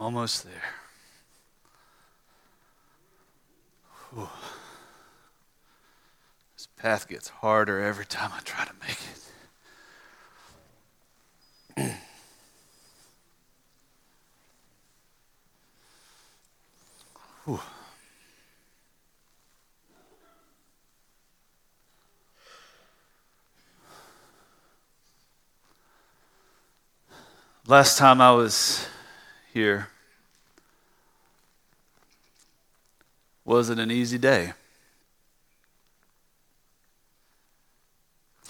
Almost there. Whew. This path gets harder every time I try to make it. Whew. Last time I was here Was it an easy day.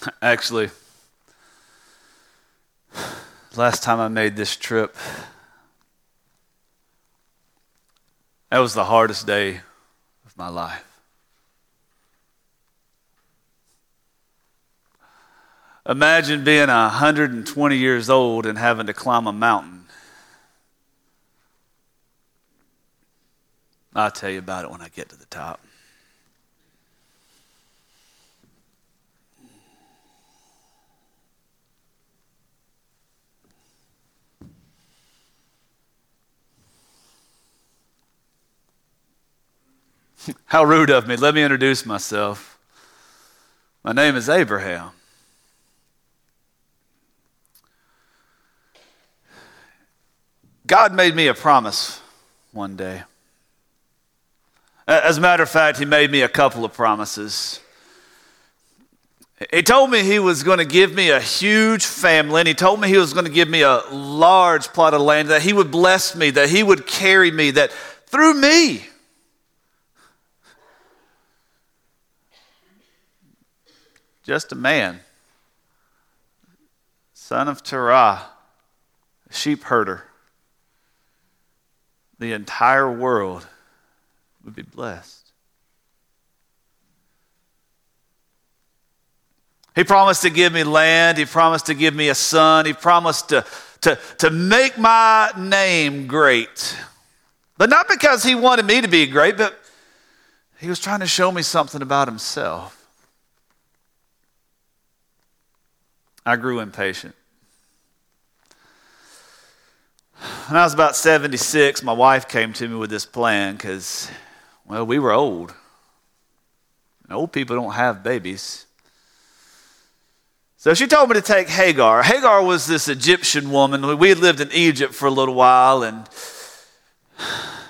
Actually, last time I made this trip, that was the hardest day of my life. Imagine being 120 years old and having to climb a mountain. I'll tell you about it when I get to the top. How rude of me. Let me introduce myself. My name is Abraham. God made me a promise one day. As a matter of fact, He made me a couple of promises. He told me He was going to give me a huge family, and He told me He was going to give me a large plot of land, that He would bless me, that He would carry me, that through me, just a man, son of Terah, sheep herder, the entire world would be blessed. He promised to give me land. He promised to give me a son. He promised to, to, to make my name great. But not because he wanted me to be great, but he was trying to show me something about himself. I grew impatient. When I was about 76, my wife came to me with this plan because, well, we were old. And old people don't have babies. So she told me to take Hagar. Hagar was this Egyptian woman. We had lived in Egypt for a little while, and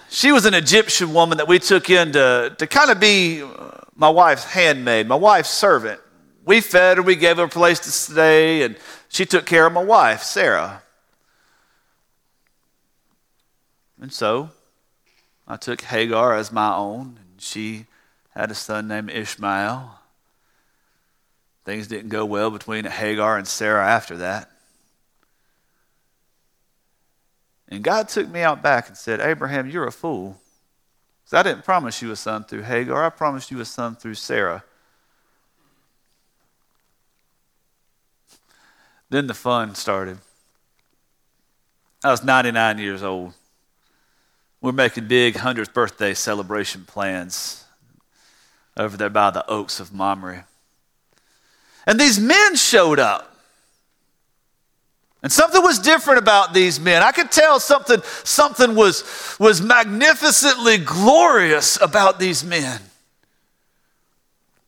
she was an Egyptian woman that we took in to, to kind of be uh, my wife's handmaid, my wife's servant. We fed her, we gave her a place to stay, and she took care of my wife, Sarah. And so I took Hagar as my own, and she had a son named Ishmael. Things didn't go well between Hagar and Sarah after that. And God took me out back and said, Abraham, you're a fool. Because I didn't promise you a son through Hagar, I promised you a son through Sarah. Then the fun started. I was 99 years old. We're making big 100th birthday celebration plans over there by the Oaks of Mamre. And these men showed up. And something was different about these men. I could tell something, something was, was magnificently glorious about these men.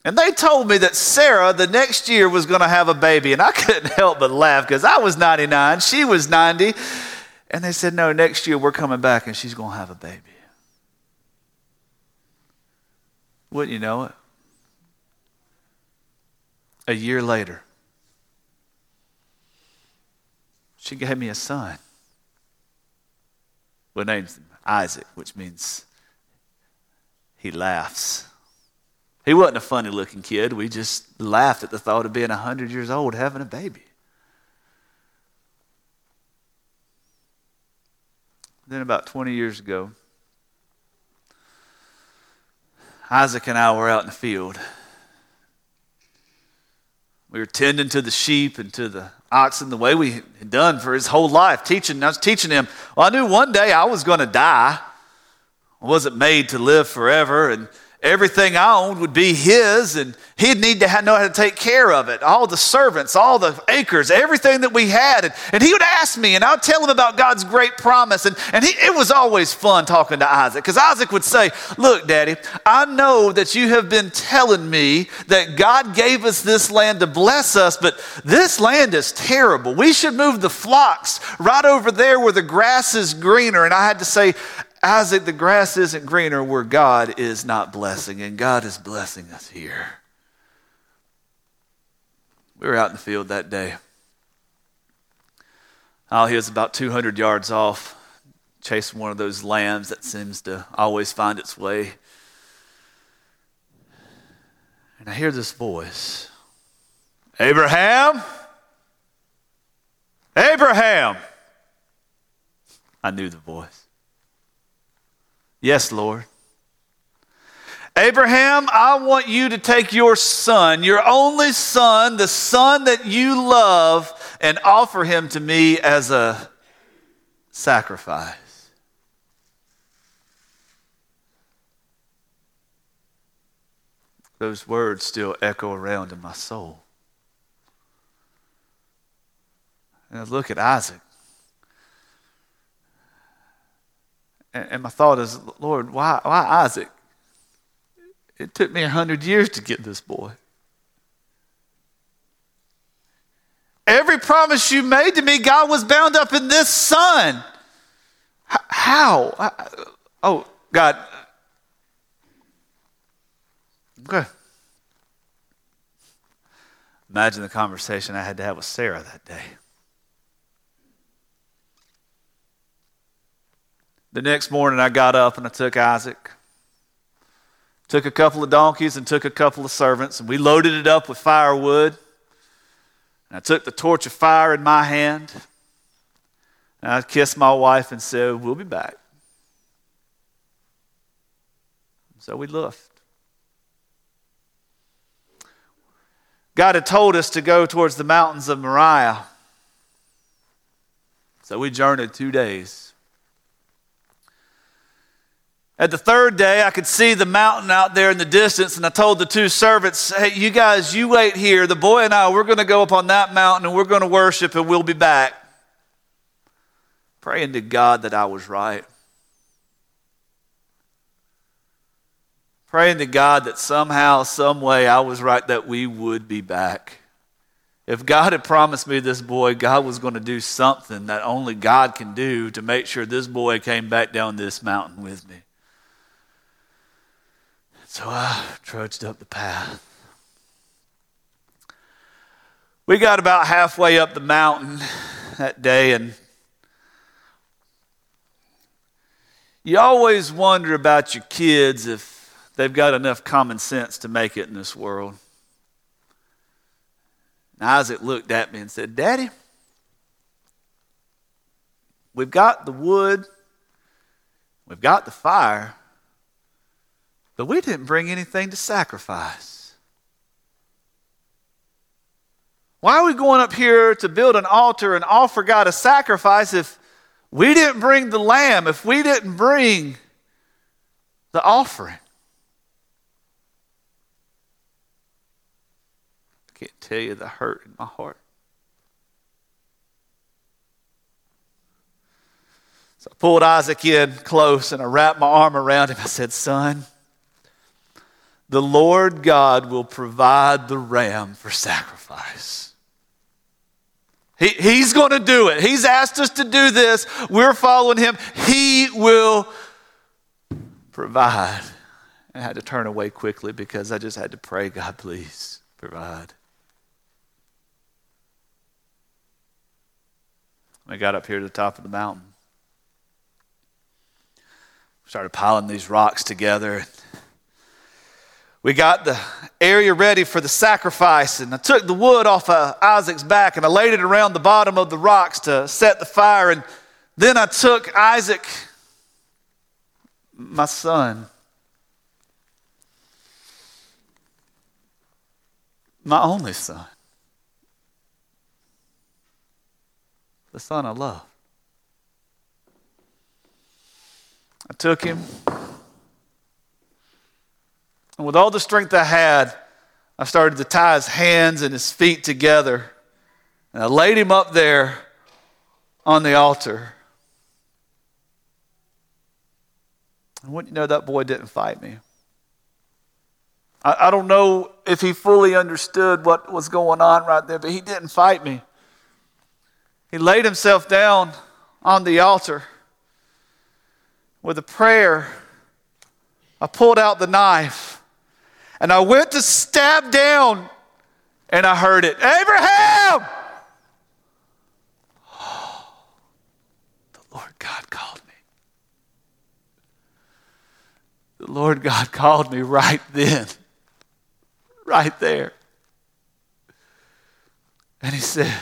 And they told me that Sarah the next year was going to have a baby. And I couldn't help but laugh because I was 99, she was 90. And they said, No, next year we're coming back and she's going to have a baby. Wouldn't you know it? A year later, she gave me a son. We named him Isaac, which means he laughs. He wasn't a funny looking kid. We just laughed at the thought of being 100 years old having a baby. Then, about 20 years ago, Isaac and I were out in the field. We were tending to the sheep and to the oxen the way we had done for his whole life, teaching. I was teaching him. Well, I knew one day I was going to die. I wasn't made to live forever. And, everything I owned would be his, and he'd need to know how to take care of it. All the servants, all the acres, everything that we had. And, and he would ask me, and I'd tell him about God's great promise. And, and he, it was always fun talking to Isaac, because Isaac would say, Look, Daddy, I know that you have been telling me that God gave us this land to bless us, but this land is terrible. We should move the flocks right over there where the grass is greener. And I had to say, Isaac, the grass isn't greener where God is not blessing, and God is blessing us here. We were out in the field that day. Oh, he was about 200 yards off, chasing one of those lambs that seems to always find its way. And I hear this voice Abraham? Abraham! I knew the voice. Yes, Lord. Abraham, I want you to take your son, your only son, the son that you love, and offer him to me as a sacrifice. Those words still echo around in my soul. And I look at Isaac. And my thought is, Lord, why, why Isaac? It took me a hundred years to get this boy. Every promise you made to me, God was bound up in this son. How? Oh, God. Okay. Imagine the conversation I had to have with Sarah that day. The next morning, I got up and I took Isaac, took a couple of donkeys, and took a couple of servants, and we loaded it up with firewood. And I took the torch of fire in my hand, and I kissed my wife and said, We'll be back. So we left. God had told us to go towards the mountains of Moriah. So we journeyed two days. At the third day, I could see the mountain out there in the distance, and I told the two servants, Hey, you guys, you wait here. The boy and I, we're going to go up on that mountain and we're going to worship and we'll be back. Praying to God that I was right. Praying to God that somehow, some way, I was right that we would be back. If God had promised me this boy, God was going to do something that only God can do to make sure this boy came back down this mountain with me. So I trudged up the path. We got about halfway up the mountain that day, and you always wonder about your kids if they've got enough common sense to make it in this world. And Isaac looked at me and said, Daddy, we've got the wood, we've got the fire, but we didn't bring anything to sacrifice. Why are we going up here to build an altar and offer God a sacrifice if we didn't bring the lamb, if we didn't bring the offering? I can't tell you the hurt in my heart. So I pulled Isaac in close and I wrapped my arm around him. I said, Son, the Lord God will provide the ram for sacrifice. He, he's going to do it. He's asked us to do this. We're following him. He will provide. I had to turn away quickly because I just had to pray, God, please provide. I got up here to the top of the mountain. Started piling these rocks together we got the area ready for the sacrifice, and I took the wood off of Isaac's back and I laid it around the bottom of the rocks to set the fire. And then I took Isaac, my son, my only son, the son I love. I took him And with all the strength I had, I started to tie his hands and his feet together. And I laid him up there on the altar. And wouldn't you know, that boy didn't fight me. I, I don't know if he fully understood what was going on right there, but he didn't fight me. He laid himself down on the altar with a prayer. I pulled out the knife and I went to stab down and I heard it Abraham! The Lord God called me. The Lord God called me right then right there. And he said,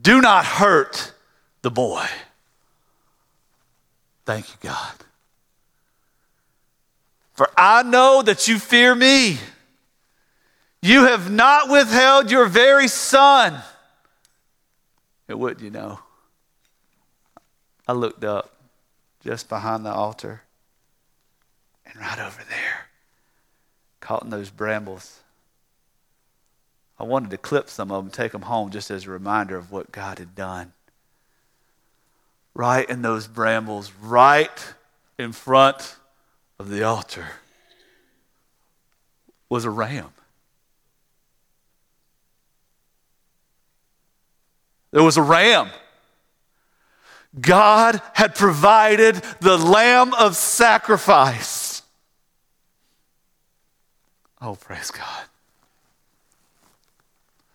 Do not hurt the boy. Thank you, God. For I know that you fear me. You have not withheld your very son. And what you know? I looked up just behind the altar and right over there caught in those brambles. I wanted to clip some of them, take them home just as a reminder of what God had done. Right in those brambles, right in front of the altar, was a ram. There was a ram. God had provided the lamb of sacrifice. Oh, praise God.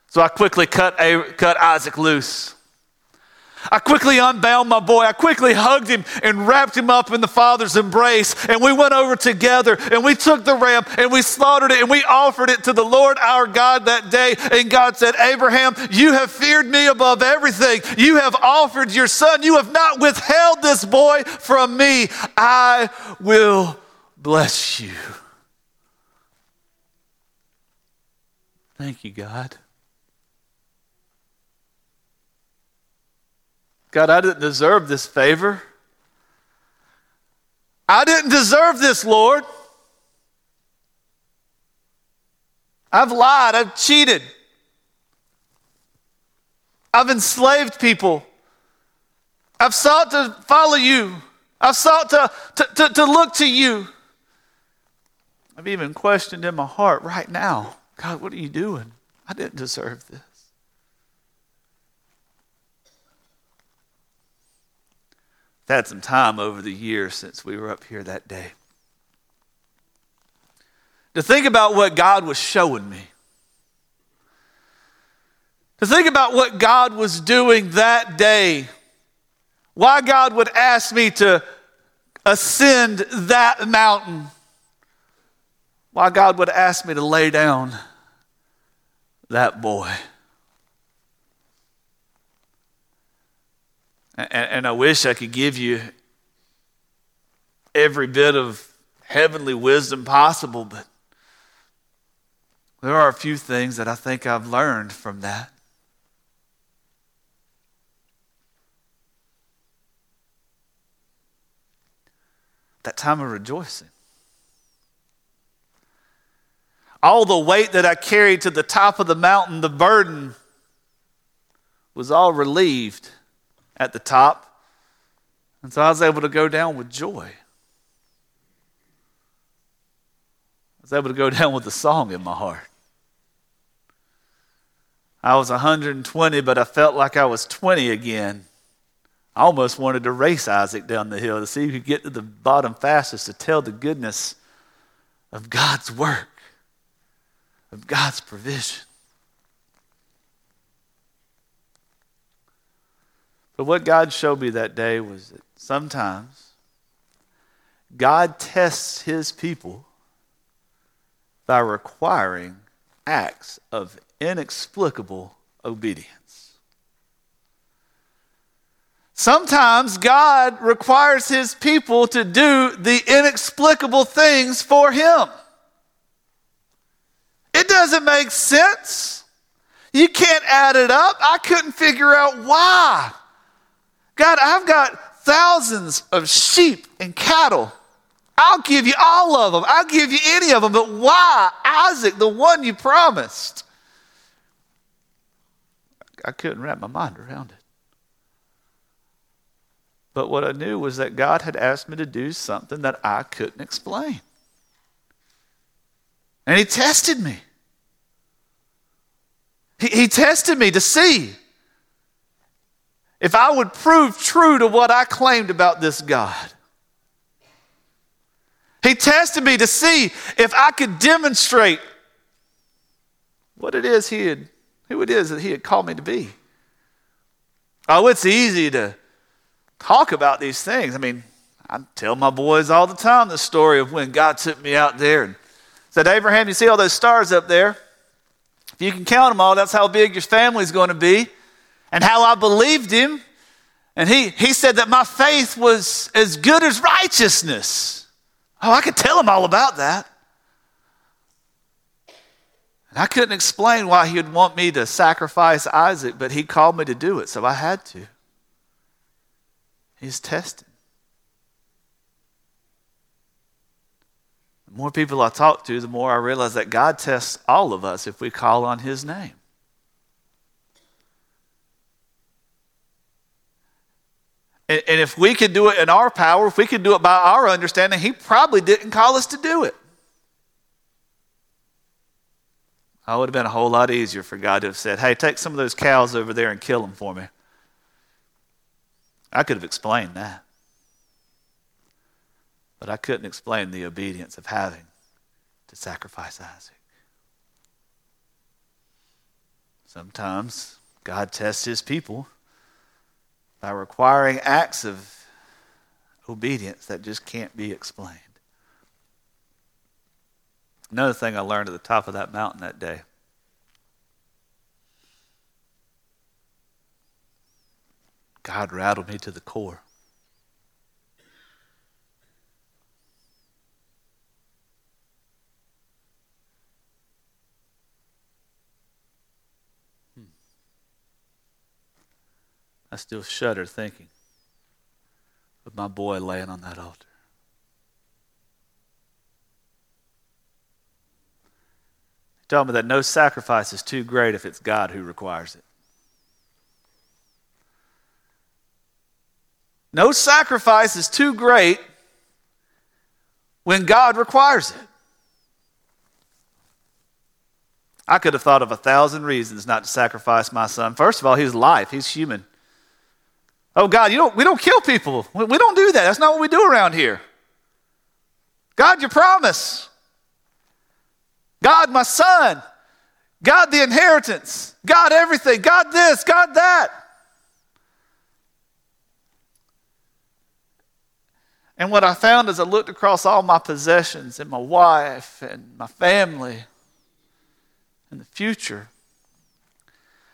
So I quickly cut, cut Isaac loose. I quickly unbound my boy. I quickly hugged him and wrapped him up in the father's embrace. And we went over together and we took the ram and we slaughtered it and we offered it to the Lord our God that day. And God said, Abraham, you have feared me above everything. You have offered your son. You have not withheld this boy from me. I will bless you. Thank you, God. God, I didn't deserve this favor. I didn't deserve this, Lord. I've lied. I've cheated. I've enslaved people. I've sought to follow you. I've sought to, to, to, to look to you. I've even questioned in my heart right now God, what are you doing? I didn't deserve this. I've had some time over the years since we were up here that day to think about what God was showing me. To think about what God was doing that day. Why God would ask me to ascend that mountain why God would ask me to lay down that boy. And, and, I wish I could give you every bit of heavenly wisdom possible, but there are a few things that I think I've learned from that. That time of rejoicing all the weight that I carried to the top of the mountain, the burden was all relieved at the top. And so I was able to go down with joy. I was able to go down with a song in my heart. I was 120, but I felt like I was 20 again. I almost wanted to race Isaac down the hill to see who could get to the bottom fastest to tell the goodness of God's work of God's provision. But what God showed me that day was that sometimes God tests his people by requiring acts of inexplicable obedience. Sometimes God requires his people to do the inexplicable things for him. It doesn't make sense. You can't add it up. I couldn't figure out why. God, I've got thousands of sheep and cattle. I'll give you all of them. I'll give you any of them. But why Isaac, the one you promised? I couldn't wrap my mind around it. But what I knew was that God had asked me to do something that I couldn't explain. And He tested me. He, he tested me to see if I would prove true to what I claimed about this God. He tested me to see if I could demonstrate what it is he had, who it is that he had called me to be. Oh, it's easy to talk about these things. I mean, I tell my boys all the time the story of when God took me out there and said, Abraham, you see all those stars up there? If you can count them all, that's how big your family's going to be and how I believed him. And he, he said that my faith was as good as righteousness. Oh, I could tell him all about that. And I couldn't explain why he would want me to sacrifice Isaac, but he called me to do it, so I had to. He's tested. The more people I talk to, the more I realize that God tests all of us if we call on his name. And, and if we could do it in our power, if we could do it by our understanding, He probably didn't call us to do it. I would have been a whole lot easier for God to have said, Hey, take some of those cows over there and kill them for me. I could have explained that. But I couldn't explain the obedience of having to sacrifice Isaac. Sometimes God tests his people by requiring acts of obedience that just can't be explained. Another thing I learned at the top of that mountain that day. God rattled me to the core. I still shudder thinking of my boy laying on that altar. He told me that no sacrifice is too great if it's God who requires it. No sacrifice is too great when God requires it. I could have thought of a thousand reasons not to sacrifice my son. First of all, he's life, he's human. Oh, God, you don't, we don't kill people. We don't do that. That's not what we do around here. God, your promise. God, my son. God, the inheritance. God, everything. God, this. God, that. And what I found as I looked across all my possessions and my wife and my family and the future,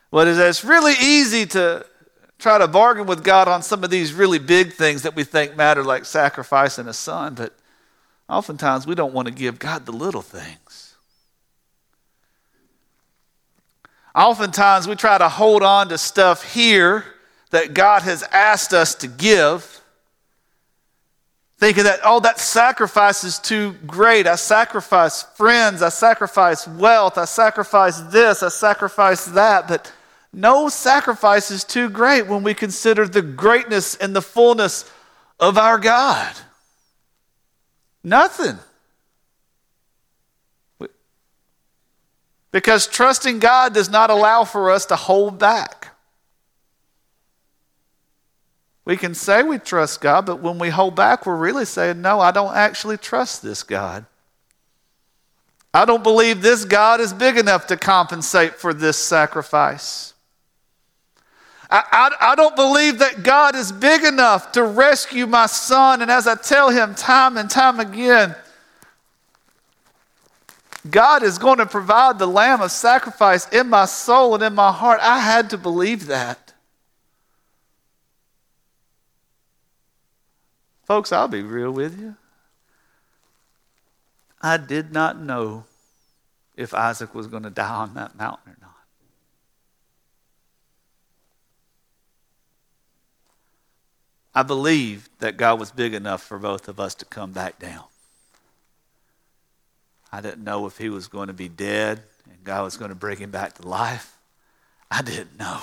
what is that it's really easy to try to bargain with God on some of these really big things that we think matter, like sacrificing a son, but oftentimes we don't want to give God the little things. Oftentimes we try to hold on to stuff here that God has asked us to give, thinking that, oh, that sacrifice is too great. I sacrifice friends, I sacrifice wealth, I sacrifice this, I sacrifice that, but no sacrifice is too great when we consider the greatness and the fullness of our God. Nothing. Because trusting God does not allow for us to hold back. We can say we trust God, but when we hold back, we're really saying, No, I don't actually trust this God. I don't believe this God is big enough to compensate for this sacrifice. I, I, I, don't believe that God is big enough to rescue my son. And as I tell him time and time again, God is going to provide the lamb of sacrifice in my soul and in my heart. I had to believe that. Folks, I'll be real with you. I did not know if Isaac was going to die on that mountain or not. I believed that God was big enough for both of us to come back down. I didn't know if he was going to be dead and God was going to bring him back to life. I didn't know.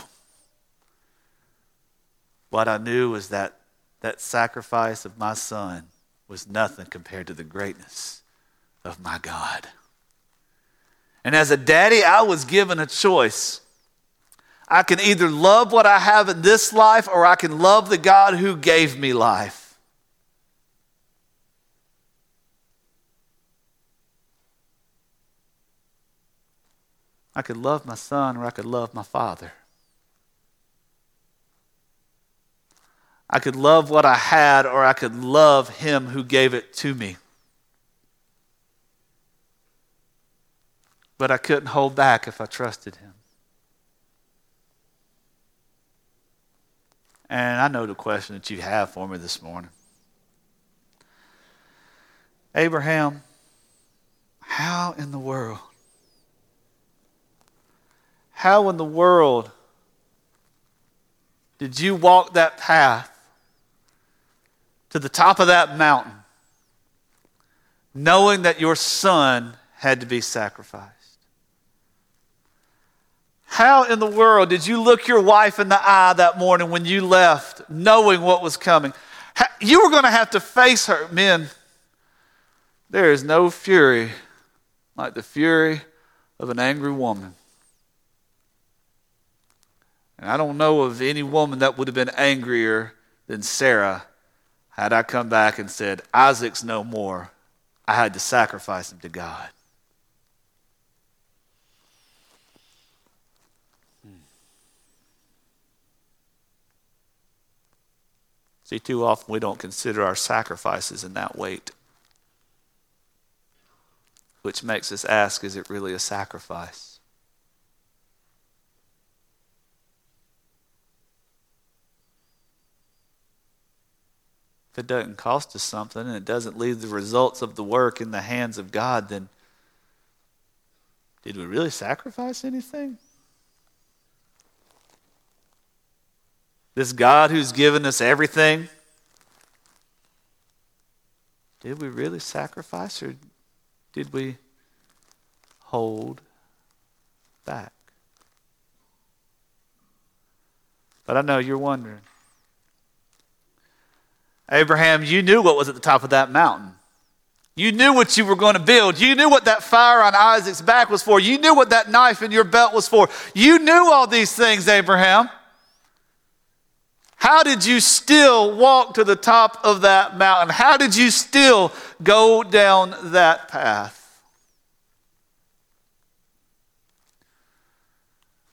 What I knew was that that sacrifice of my son was nothing compared to the greatness of my God. And as a daddy, I was given a choice. I can either love what I have in this life or I can love the God who gave me life. I could love my son or I could love my father. I could love what I had or I could love him who gave it to me. But I couldn't hold back if I trusted him. And I know the question that you have for me this morning. Abraham, how in the world how in the world did you walk that path to the top of that mountain knowing that your son had to be sacrificed? How in the world did you look your wife in the eye that morning when you left, knowing what was coming? You were going to have to face her. Men, there is no fury like the fury of an angry woman. And I don't know of any woman that would have been angrier than Sarah had I come back and said, Isaac's no more. I had to sacrifice him to God. See, too often we don't consider our sacrifices in that weight, which makes us ask is it really a sacrifice? if it doesn't cost us something and it doesn't leave the results of the work in the hands of God, then did we really sacrifice anything? This God who's given us everything, did we really sacrifice or did we hold back? But I know you're wondering. Abraham, you knew what was at the top of that mountain. You knew what you were going to build. You knew what that fire on Isaac's back was for. You knew what that knife in your belt was for. You knew all these things, Abraham. How did you still walk to the top of that mountain? How did you still go down that path?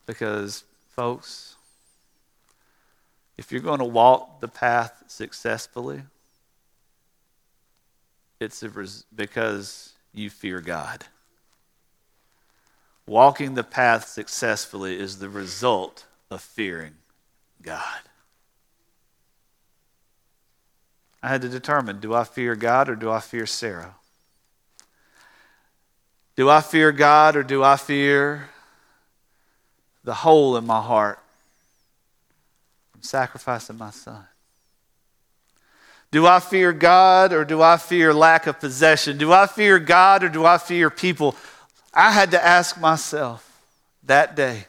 Because, folks, if you're going to walk the path successfully, it's because you fear God. Walking the path successfully is the result of fearing God. I had to determine do I fear God or do I fear Sarah? Do I fear God or do I fear the hole in my heart from sacrificing my son? Do I fear God or do I fear lack of possession? Do I fear God or do I fear people? I had to ask myself that day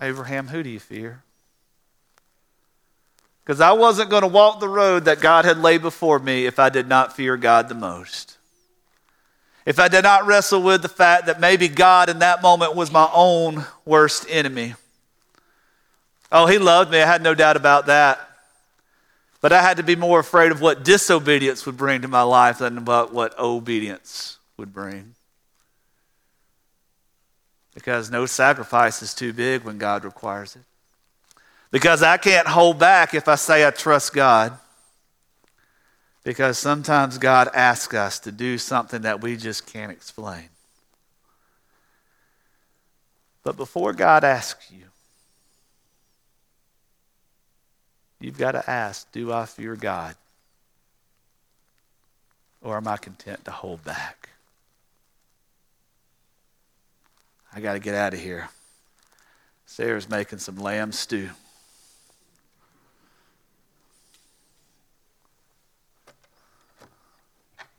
Abraham, who do you fear? Because I wasn't going to walk the road that God had laid before me if I did not fear God the most. If I did not wrestle with the fact that maybe God in that moment was my own worst enemy. Oh, he loved me. I had no doubt about that. But I had to be more afraid of what disobedience would bring to my life than about what obedience would bring. Because no sacrifice is too big when God requires it. Because I can't hold back if I say I trust God. Because sometimes God asks us to do something that we just can't explain. But before God asks you, You've got to ask Do I fear God? Or am I content to hold back? I got to get out of here. Sarah's making some lamb stew.